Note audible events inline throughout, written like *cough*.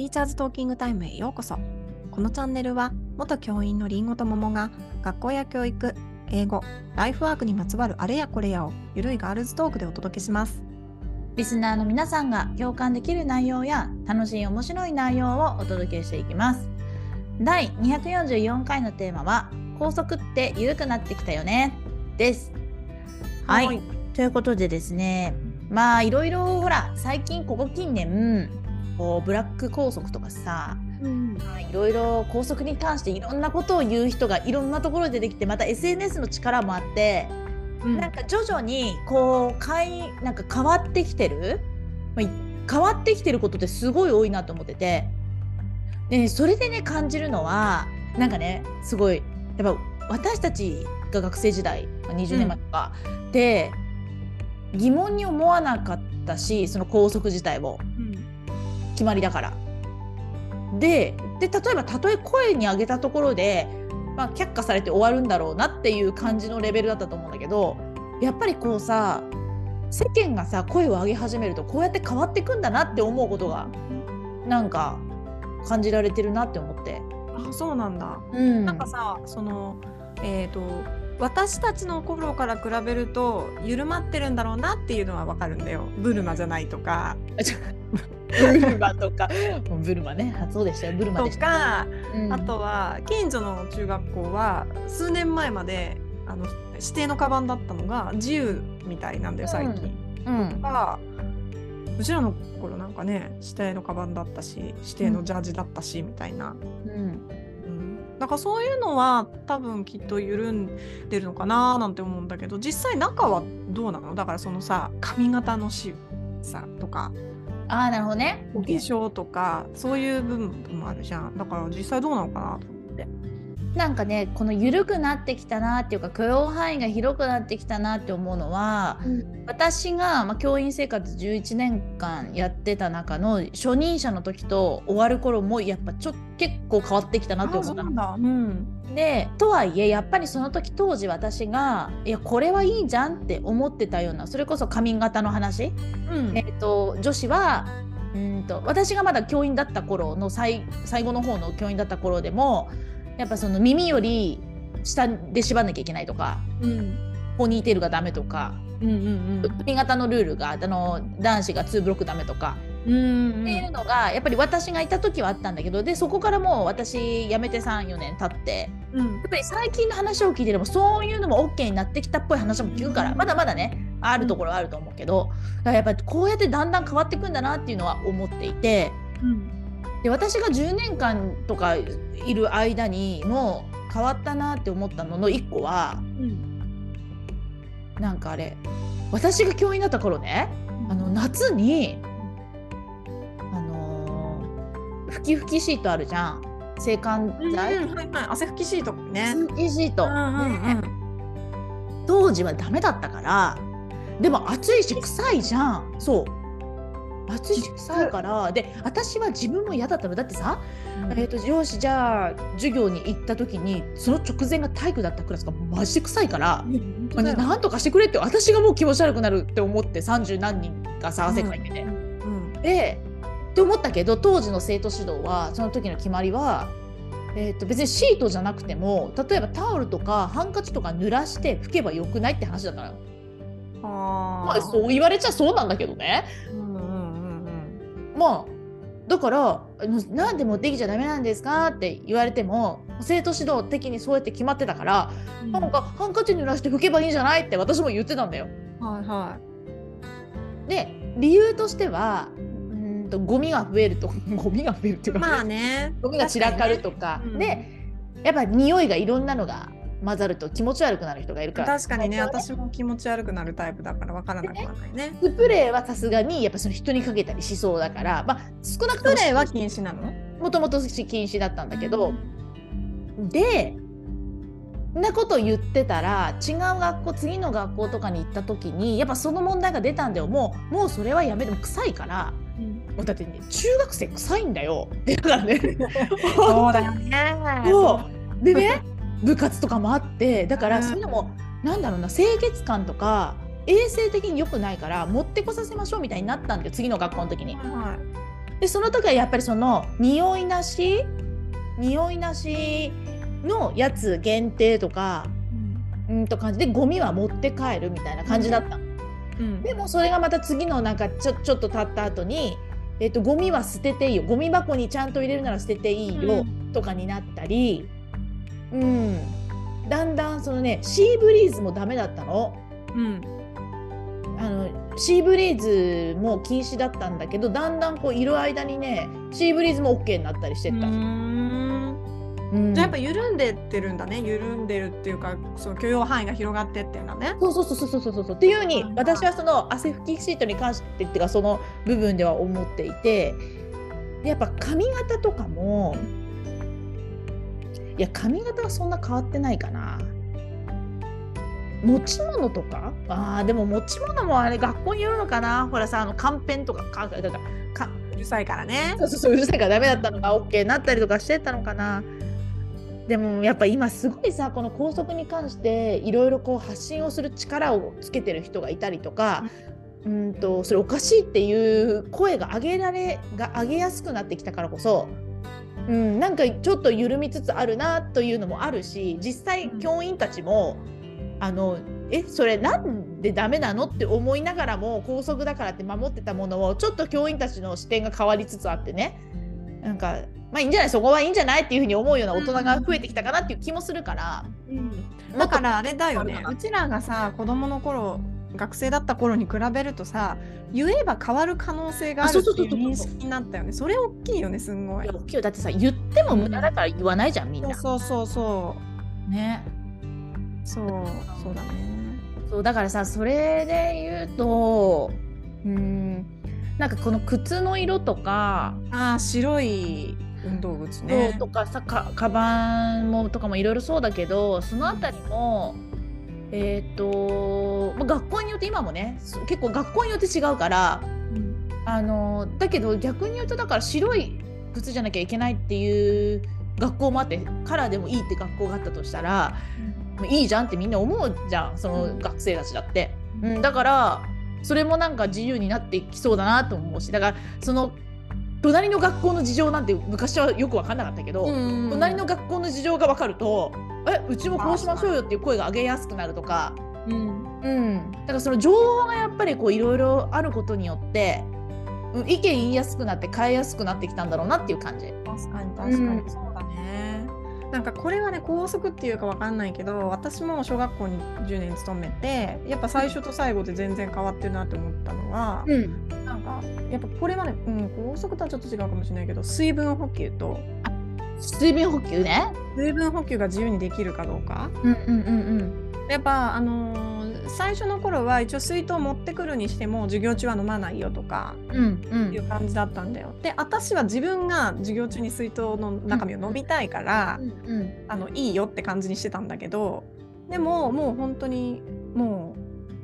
ティーチャーズトーキングタイムへようこそ。このチャンネルは元教員のりんごと桃が学校や教育英語ライフワークにまつわるあれやこれやをゆるいガールズトークでお届けします。リスナーの皆さんが共感できる内容や楽しい面白い内容をお届けしていきます。第244回のテーマは高速って緩くなってきたよね。です。はい、はい。ということでですねまあいろいろほら最近ここ近年こうブラック高速とかさうん。まあいろいろ高速に関していろんなことを言う人がいろんなところで出てきてまた SNS の力もあってなんか徐々にこうかいなんか変わってきてる、まあ、い変わってきてることってすごい多いなと思ってて。でねそれでね感じるのはなんかねすごいやっぱ私たちが学生時代まあ20年前とか、で疑問に思わなかったしその校則自体を。うん決まりだから。でで例えばたとえ声に上げたところで、まあ、却下されて終わるんだろうなっていう感じのレベルだったと思うんだけどやっぱりこうさ世間がさ声を上げ始めるとこうやって変わっていくんだなって思うことがなんか感じられてるなって思って。あそうなんだうんなんかさそのえっ、と私たちの頃から比べると緩まってるんだろうなっていうのはわかるんだよブルマじゃないとか *laughs* ブルマとか。ブルマね。あそうでしたよ。ブルマとでした、かうん。あとは近所の中学校は数年前まであの指定のカバンだったのが自由みたいなんだよ最近。うん。がうちらの頃なんかね指定のカバンだったし指定のジャージだったしみたいな、うん。うん。だからそういうのは多分きっと緩んでるのかななんて思うんだけど実際中はどうなの？だからそのさ髪型のしさとかああなるほどねお化粧とかそういう部分もあるじゃんだから実際どうなのかなと思って。なんかねこの緩くなってきたなっていうか許容範囲が広くなってきたなって思うのは私が、まあ、教員生活11年間やってた中の初任者の時と終わる頃もやっぱちょ結構変わってきたなってあ思ったの。でとはいえやっぱりその時当時私がいやこれはいいじゃんって思ってたようなそれこそ髪型の話、うん。えっと女子はうんと私がまだ教員だった頃の最最後の方の教員だった頃でもやっぱその耳より下で縛んなきゃいけないとかうん。ポニーテールがダメとかうんうん髪型のルールがあの男子が2ブロックダメとか、うんうんっていうのがやっぱり私がいた時はあったんだけどでそこからもう私辞めて34年経ってうん。やっぱり最近の話を聞いてでもそういうのも OK になってきたっぽい話も聞くからまだまだねあるところはあると思うけどだからやっぱりこうやってだんだん変わっていくんだなっていうのは思っていてうんで私が10年間とかいる間にもう変わったなって思ったのの1個はうんなんかあれ私が教員だった頃ねあの夏にあのー拭き拭きシートあるじゃん。制汗うん剤、はいはい。汗拭きシートね。拭きシート、うんうん。ね。当時はダメだったからでも暑いし臭いじゃん。そう暑いし臭いからで私は自分も嫌だったの。だってさ、うん。えー、とよしじゃあ授業に行った時にその直前が体育だったクラスがマジで臭いから、いや本当だよ。なんとかしてくれって私がもう気持ち悪くなるって思って30何人がさ汗かいてて。うんでって思ったけど当時の生徒指導はその時の決まりは、えー、と別にシートじゃなくても例えばタオルとかハンカチとか濡らして拭けばよくないって話だから。あまあそう言われちゃそうなんだけどね。うまあだからなんで持ってきちゃダメなんですかって言われても生徒指導的にそうやって決まってたから、うん。なんかハンカチ濡らして拭けばいいんじゃないって私も言ってたんだよ。はいはで理由としてはうーんとゴミが増えると *laughs* ゴミが増えるっていうい。か、まあね。ゴミが散らかるとか確かにねでやっぱ匂いがいろんなのが混ざると気持ち悪くなる人がいるから。確かにね最初は私も気持ち悪くなるタイプだからわからなくはないね。スプレーはさすがにやっぱその人にかけたりしそうだから、まあ、少なくスともプレーは禁止なの？もともと禁止だったんだけど、でんなこと言ってたら違う学校次の学校とかに行った時にやっぱその問題が出たんだよ。もうもうそれはやめても臭いからうん。もうだってね中学生臭いんだよ。ってだからね。*laughs* そうだよね。*laughs* そう。でね部活とかもあってだからうん。そういうのもなんだろうな清潔感とか衛生的に良くないから持ってこさせましょうみたいになったんだよ次の学校の時に。でその時はやっぱりその匂いなし匂いなしのやつ限定とかうん。と感じでゴミは持って帰るみたいな感じだったの、うん。でもそれがまた次のなんかちょちょっと経った後にえっとゴミは捨てていいよ。ゴミ箱にちゃんと入れるなら捨てていいよとかになったりうんだんだんそのねシーブリーズもダメだったの。うん。あのシーブリーズも禁止だったんだけどだんだんこういる間にねシーブリーズも OK になったりしてった。うん。うん。じゃあやっぱ緩んでってるんだね。緩んでるっていうかその許容範囲が広がってってんだね。そうそうそうそうそうそう。そうっていうふうに私はその汗拭きシートに関してっていうかその部分では思っていて。でやっぱ髪型とかもいや髪型はそんな変わってないかな。持ち物とか？あーでも持ち物もあれ学校によるのかな。ほらさあのカンペンとかかかかうるさいからね。そうそうそううるさいからダメだったのが OK になったりとかしてたのかな。でもやっぱ今すごいさこの校則に関していろいろこう発信をする力をつけてる人がいたりとか、うんとそれおかしいっていう声が上げられが上げやすくなってきたからこそ、うん、なんかちょっと緩みつつあるなというのもあるし実際教員たちも、あのえそれなんでダメなのって思いながらも校則だからって守ってたものをちょっと教員たちの視点が変わりつつあってね。なんかまあいいんじゃない？そこはいいんじゃないっていうふうに思うような大人が増えてきたかなっていう気もするから、だからあれだよね。うちらがさ子供の頃学生だった頃に比べるとさ言えば変わる可能性があるあっていう認識になったよね。それ大きいよねすんごい。大きいよ。だってさ言っても無駄だから言わないじゃんみんな。そうそうそねう。そうそうだね。そうだからさそれで言うとうんなんかこの靴の色とか、ああ白い運動靴ね。とかさかカバンもとかもいろいろそうだけどそのあたりもえっ、と、まあ、学校によって今もねそ結構学校によって違うからうんあのだけど逆に言うとだから白い靴じゃなきゃいけないっていう学校もあってカラーでもいいって学校があったとしたらもういいじゃんってみんな思うじゃんその学生たちだって。うん、だからそれもなんか自由になってきそうだなと思うしだからその隣の学校の事情なんて昔はよく分かんなかったけど、うん隣の学校の事情が分かるとえうちもこうしましょうよっていう声が上げやすくなるとか、うん。うん、だからその情報がやっぱりこういろいろあることによってうん意見言いやすくなって変えやすくなってきたんだろうなっていう感じ。確かに確かに、うん。そうだね。なんかこれはね校則っていうかわかんないけど私も小学校に10年勤めてやっぱ最初と最後で全然変わってるなって思ったのは、うん、なんかやっぱこれはね、うん、校則とはちょっと違うかもしれないけど水分補給と水分補給ね。水分補給が自由にできるかどうか。うんうんうんやっぱあのー最初の頃は一応水筒持ってくるにしても授業中は飲まないよとかうんうん。ういうん感じだったんだよ。で私は自分が授業中に水筒の中身を飲みたいから、うん。あのいいよって感じにしてたんだけどでももう本当にもう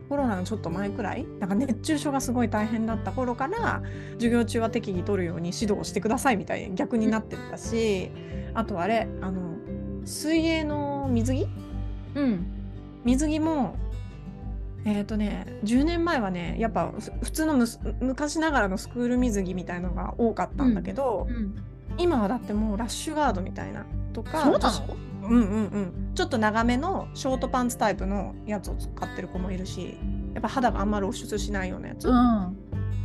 コロナのちょっと前くらいなんか熱中症がすごい大変だった頃から授業中は適宜取るように指導してくださいみたいに逆になってったし、あとあれあの水泳の水着？うん。水着もえっ、とね10年前はねやっぱふ普通の昔ながらのスクール水着みたいのが多かったんだけど、うん。今はだってもうラッシュガードみたいなとかそうなの？うんうんうん。ちょっと長めのショートパンツタイプのやつを使ってる子もいるしやっぱ肌があんま露出しないようなやつ、うん。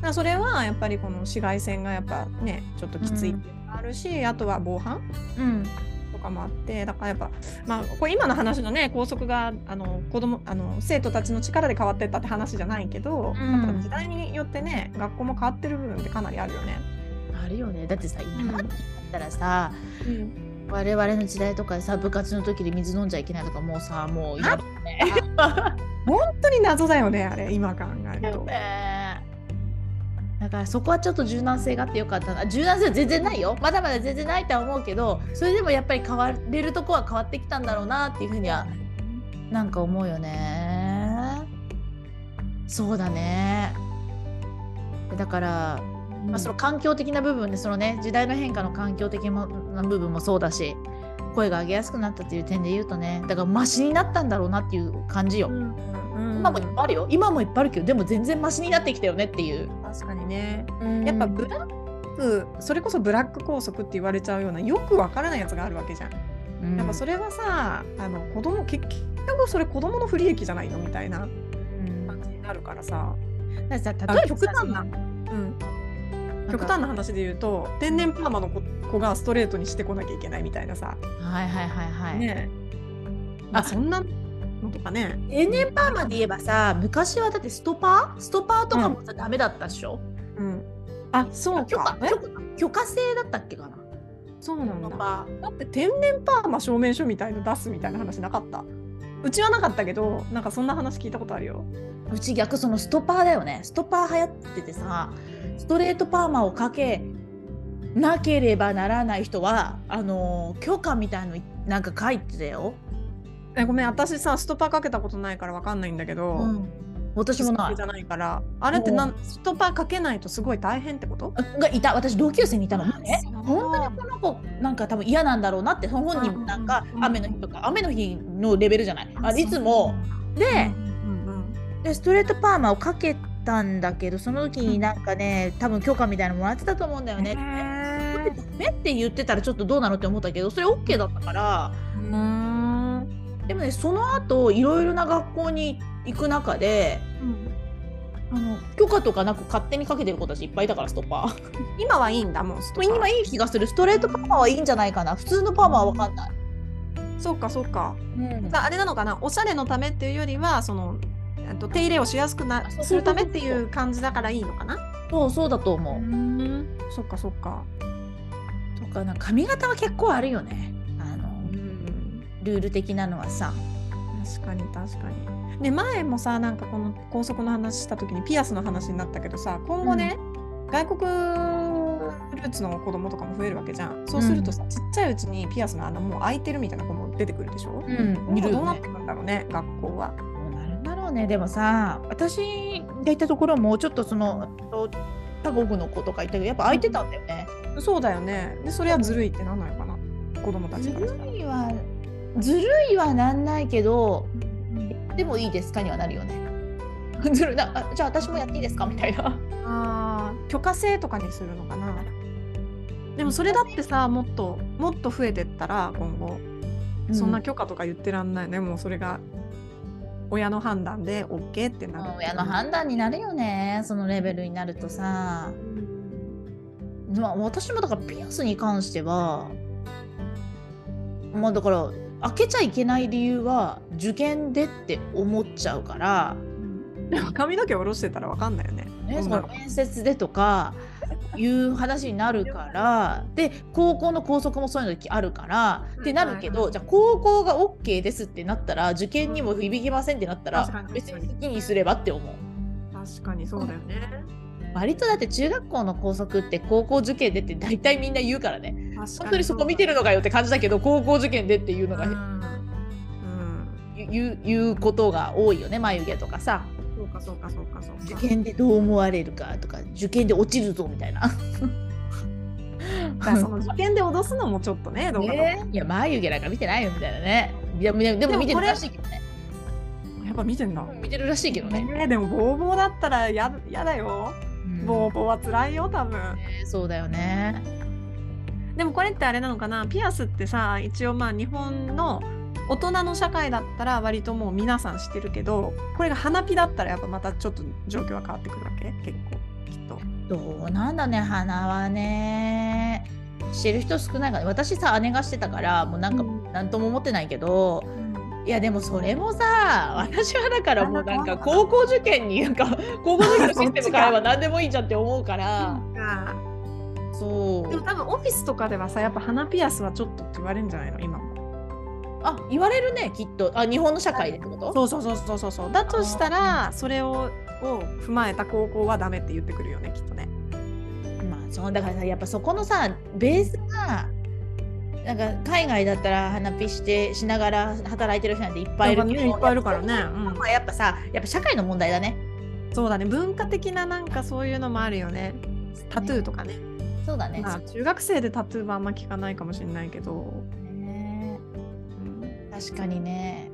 らそれはやっぱりこの紫外線がやっぱねちょっときついっていうのがあるし、あとは防犯うん。とかもあってだからやっぱまあこれ今の話のね校則があの子供あの生徒たちの力で変わってったって話じゃないけど、うん。やっぱ時代によってね学校も変わってる部分ってかなりあるよね。あるよね。だってさん。今だったらさ、うん我々の時代とかでさ部活の時で水飲んじゃいけないとかもうさもうやだよね。*laughs* 本当に謎だよねあれ今考えると。ねだからそこはちょっと柔軟性があってよかったな。柔軟性は全然ないよ。まだまだ全然ないとは思うけどそれでもやっぱり変われるとこは変わってきたんだろうなっていうふうにはなんか思うよね。そうだね。だから、まあ、その環境的な部分でそのね時代の変化の環境的な部分もそうだし声が上げやすくなったっていう点で言うとねだからマシになったんだろうなっていう感じよ、うん今もいっぱいあるよ。今もいっぱいあるけどでも全然マシになってきたよねっていう、確かにね。やっぱブラくそれこそブラック校則って言われちゃうようなよくわからないやつがあるわけじゃん。うん。やっぱそれはさあの子供結局それ子供の不利益じゃないのみたいなうん。感じになるからさ。だってさあ例えば極端な、うん、極端な話で言うと天然パーマの子子がストレートにしてこなきゃいけないみたいなさ、はいはいはいはい。ね。え、ああそんなのとかね、天然パーマで言えばさ昔はだってストパー？ストパーとかもさ、ダメだったでしょ？うん、あそう許可許可許可制だったっけかな？そうなんだ。だって天然パーマ証明書みたいの出すみたいな話なかった？うちはなかったけどなんかそんな話聞いたことあるよ。ーうち逆そのストパーだよね。ストパー流行っててさストレートパーマをかけなければならない人はあのー許可みたいのなんか書いてたよ、えごめん。私さストパーかけたことないからわかんないんだけど、うん、私もない。じゃないから。あれってなんストパーかけないとすごい大変ってこと？がいた。私同級生にいたの。もね。本当にこの子なんか多分嫌なんだろうなって本人もなんか雨の日とか雨の日のレベルじゃない？あいつも。ででストレートパーマをかけたんだけどその時になんかね多分許可みたいなのもらってたと思うんだようんね。へダメって言ってたらちょっとどうなのって思ったけどそれ OK だったから。でもねその後いろいろな学校に行く中であの許可とかなく勝手にかけてる子たちいっぱいいたからストッパー。今はいいんだもうストパー。今いい気がする。ストレートパーマはいいんじゃないかな。普通のパーマは分かんない。そうかそうか。うん。ああれなのかな？おしゃれのためっていうよりはそのえっと手入れをしやすくなするためっていう感じだからいいのかな？そうそうだと思う。ん。そっかそっか。とかなんか髪型は結構あるよね。あのうん。ルール的なのはさ。確かに確かに。ね前もさなんかこの高速の話した時にピアスの話になったけどさ今後ね、外国ルーツの子供とかも増えるわけじゃん。そうするとさ、ちっちゃいうちにピアスの穴もう開いてるみたいな子も出てくるでしょ、うん。ねどうなってくるんだろうね学校は。どうなるんだろうね。でもさ私がいたところもちょっとそのと他国の子とかいたけどやっぱ空いてたんだよね。そうだよね。でそれはずるいってなんないのかな？子供たちずからしたら。るいはずるいはなんないけどでもいいですかにはなるよね。ずるいなあじゃあ私もやっていいですかみたいな。あー許可制とかにするのかな。でもそれだってさもっともっと増えてったら今後。そんな許可とか言ってらんないね、もうそれが親の判断で OK ってなるう。ん親の判断になるよね。そのレベルになるとさ。まあ、私もだからピアスに関してはまあだから開けちゃいけない理由は受験でって思っちゃうから、でも髪の毛下ろしてたらわかんないよね。ね、そ女の面接でとかいう話になるから。で高校の校則もそういうのあるから。ってなるけどじゃあ高校が OK ですってなったら受験にも響きませんってなったら別に好きに。すればって思う。確かにそうだよね割とだって中学校の校則って高校受験でって大体みんな言うからね。本当にそこ見てるのかよって感じだけど高校受験でっていうのが、うん、うん、言う言うことが多いよね眉毛とかさ。そうかそうかそうかそうか。受験でどう思われるかとか受験で落ちるぞみたいな。その受験で脅すのもちょっとね *laughs* どうかいや眉毛なんか見てないよみたいなね。いやでもでも見てるらしいけどね。やっぱ見てんだ、見てるらしいけどね、ねでもボーボーだったらややだようんボーボーは辛いよ多分。ねそうだよね。でもこれってあれなのかな？ピアスってさ一応まあ日本の大人の社会だったら割ともう皆さん知ってるけどこれが花火だったらやっぱまたちょっと状況は変わってくるわけ？結構きっと。どうなんだね花はね。してる人少ないから。私さ姉がしてたからもうなんかうん。何とも思ってないけど、いやでもそれもさ私はだからもうなんか高校受験になんか *laughs* 高校受験のシステムからは何でもいいじゃんって思うから。あそう。でも多分オフィスとかではさやっぱ鼻ピアスはちょっとって言われるんじゃないの？今も。あ言われるねきっと。あ日本の社会でってこと？そうそうそうそうそうそう。だとしたらそれをを踏まえた高校はダメって言ってくるよねきっとね。まあそうだからさやっぱそこのさベースがなんか海外だったら花火してしながら働いてる人なんていっぱいいるけどいっぱいいるからね。うん。まあやっぱさやっぱ社会の問題だね。そうだね。文化的ななんかそういうのもあるよね。タトゥーとかね。そうだね、まあ中学生でタトゥーはあんま聞かないかもしれないけど。ね。うん確かにね。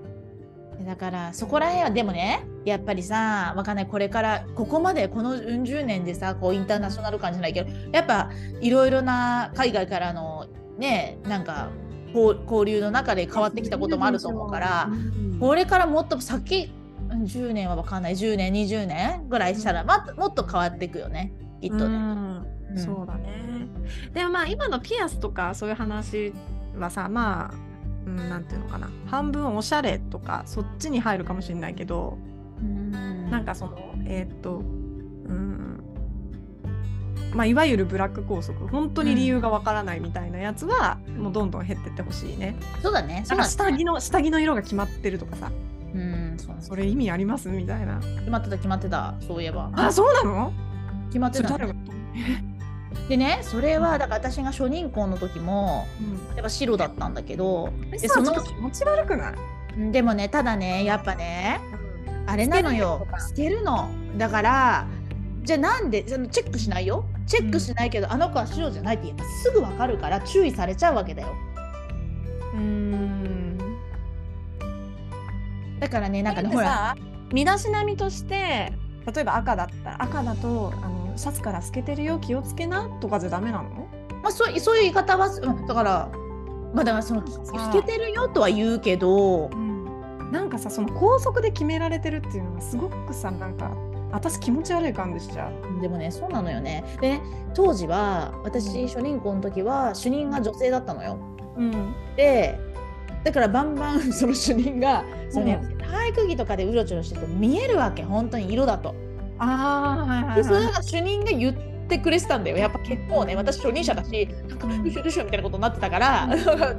だからそこら辺はでもねやっぱりさわかんない。これからここまでこのうん十年でさこうインターナショナル感じゃないけどやっぱいろいろな海外からのねなんか交交流の中で変わってきたこともあると思うからうんこれからもっと先うん10年はわかんない10年20年ぐらいしたらまもっと変わっていくよねきっとね。そうだね。でもまあ今のピアスとかそういう話はさまあ、うん、なんていうのかな。半分おしゃれとかそっちに入るかもしれないけど、うん。なんかそのえーっとうんまあいわゆるブラック拘束本当に理由がわからないみたいなやつは、もうどんどん減ってってほしいね。そうだね。そうだね。下着の下着の色が決まってるとかさ。うん、そうそれ意味あります？みたいな。決まってた決まってた。そういえば。あそうなの？決まってた。でねそれはだから私が初任校の時もうん。やっぱ白だったんだけどえでその気持ち悪くない？でもねただねやっぱねあれなのよ。捨てるの。だからじゃあなんでそのチェックしないよチェックしないけど、あの子は白じゃないって言えばすぐわかるから注意されちゃうわけだよ。うーん。だからねなんかねほら。さ身だしなみとして例えば赤だったら赤だとあのシャツから透けてるよ気をつけなとかじゃダメなの？まあ、そうそういう言い方は、うん、だからまあだからその透けてるよとは言うけどなんかさその校則で決められてるっていうのがすごくさなんか私気持ち悪い感じしちゃう。でもねそうなのよね。でね当時は私初任校の時は主任が女性だったのよ。うん。でだからバンバン *laughs* その主任がその、ねう体育着とかでうろちょろしてると見えるわけ。本当に色だと。ああはいはいはいでそれが主任が言ってくれてたんだよ。やっぱ結構ね私初任者だしなんかうしようどうしようみたいなことになってたから。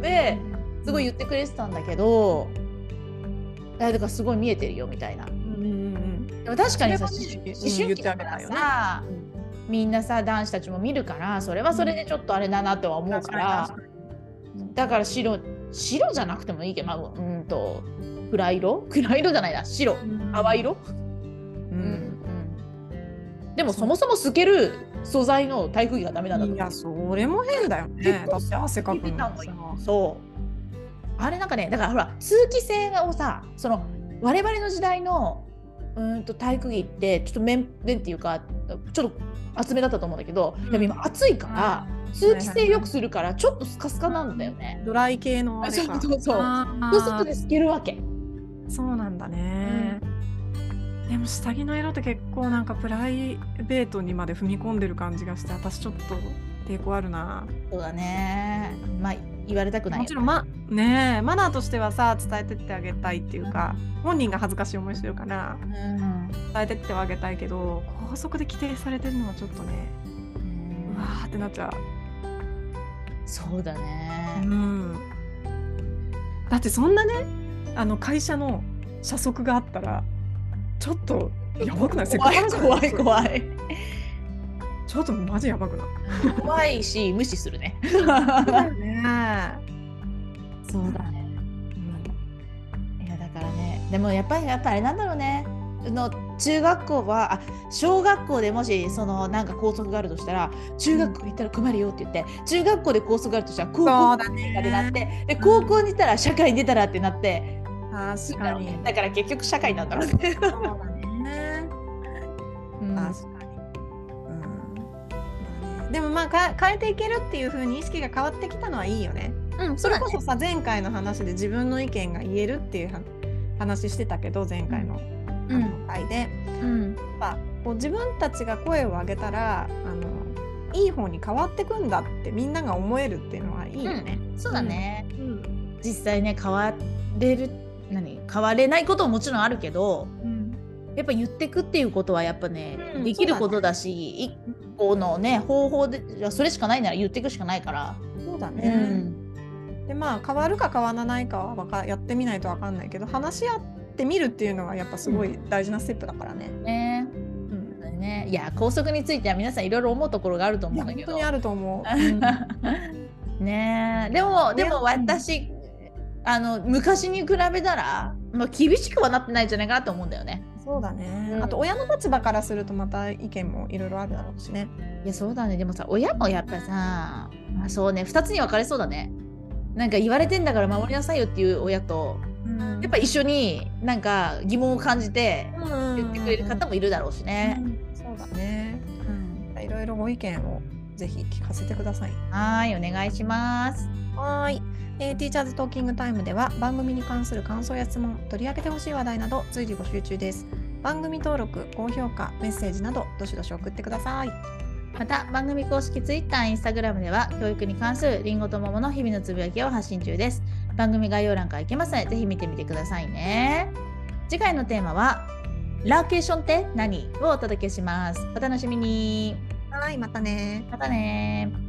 ですごい言ってくれてたんだけどえだからすごい見えてるよみたいな。も確かにさね思うん春期だから言ってあげたさ、みんなさ男子たちも見るからそれはそれでちょっとあれだなとは思うから、確かだから白白じゃなくてもいいけど、まあ、うんと暗色？暗色じゃないな。白に淡色、ううんん。でもそもそも透ける素材の体育着がダメなんだといやそれも変だよね。だって汗かくのそう。あれなんかねだからほら通気性をさその我々の時代のうーんと体育着ってちょっと面面っていうかちょっと厚めだったと思うんだけど、うん。でも今暑いから通気性良くするからちょっとスカスカなんだよね。ドライ系のそうそうそうそう。するとね透けるわけ。そうなんだね、でも下着の色って結構なんかプライベートにまで踏み込んでる感じがして私ちょっと抵抗あるな。そうだね。まあ言われたくないよもちろんまねえマナーとしてはさ伝えてってあげたいっていうか本人が恥ずかしい思いしてるからうん伝えてってはあげたいけど校則で規定されてるのはちょっとねうわーってなっちゃそうだう、ね。ん、だってそんなねあの会社の社則があったらちょっとやばくない？怖い怖い怖い。ちょっとマジやばくない？怖いし無視するね。そうだよね。そうだね。いやだからねでもやっぱりやっぱあれなんだろうねあの中学校はあ小学校でもしそのなんか校則があるとしたら中学校行ったら困るよって言って中学校で校則があるとしたら高校だねってなってで高校に行ったら社会に出たらってなって確かに。だから結局社会なんだろうね。そうだね。うん確かに。でもまあか変えていけるっていう風に意識が変わってきたのはいいよね。うん、それこそさ前回の話で自分の意見が言えるっていうは話してたけど前回の,、あの回で、うん。やっぱこう自分たちが声を上げたらあのいい方に変わってくんだってみんなが思えるっていうのはいいよね。そうだね、うん。実際ね変われる何変われないことももちろんあるけどうんやっぱ言ってくっていうことはやっぱね、うんできることだし一個のね方法でそれしかないなら言っていくしかないから、そうだうね。でまあ変わるか変わらないかはわかやってみないと分かんないけど話し合ってみるっていうのはやっぱすごい大事なステップだからね。ね。うん。ね。いや校則については皆さんいろいろ思うところがあると思うんだけど。本当にあると思う。うん。*laughs* ね。えでもでも私あの昔に比べたら、まあ、厳しくはなってないんじゃないかなと思うんだよね。そうだね、うんあと親の立場からするとまた意見もいろいろあるだろうしね。いやそうだねでもさ親もやっぱさあそうね2つに分かれそうだねなんか言われてんだから守りなさいよっていう親とうんうんやっぱ一緒になんか疑問を感じてうん言ってくれる方もいるだろうしね。うんそうだね。うん。いろいろご意見をぜひ聞かせてください。はい、お願いします。はーい。えー、ティーチャーズトーキングタイムでは番組に関する感想や質問、取り上げてほしい話題など随時募集中です。番組登録、高評価、メッセージなどどしどし送ってください。また番組公式 Twitter、Instagram では教育に関するりんごと桃の日々のつぶやきを発信中です。番組概要欄から行けますのでぜひ見てみてくださいね。次回のテーマはラーケーションって何？をお届けします。お楽しみに。はい、またねまたね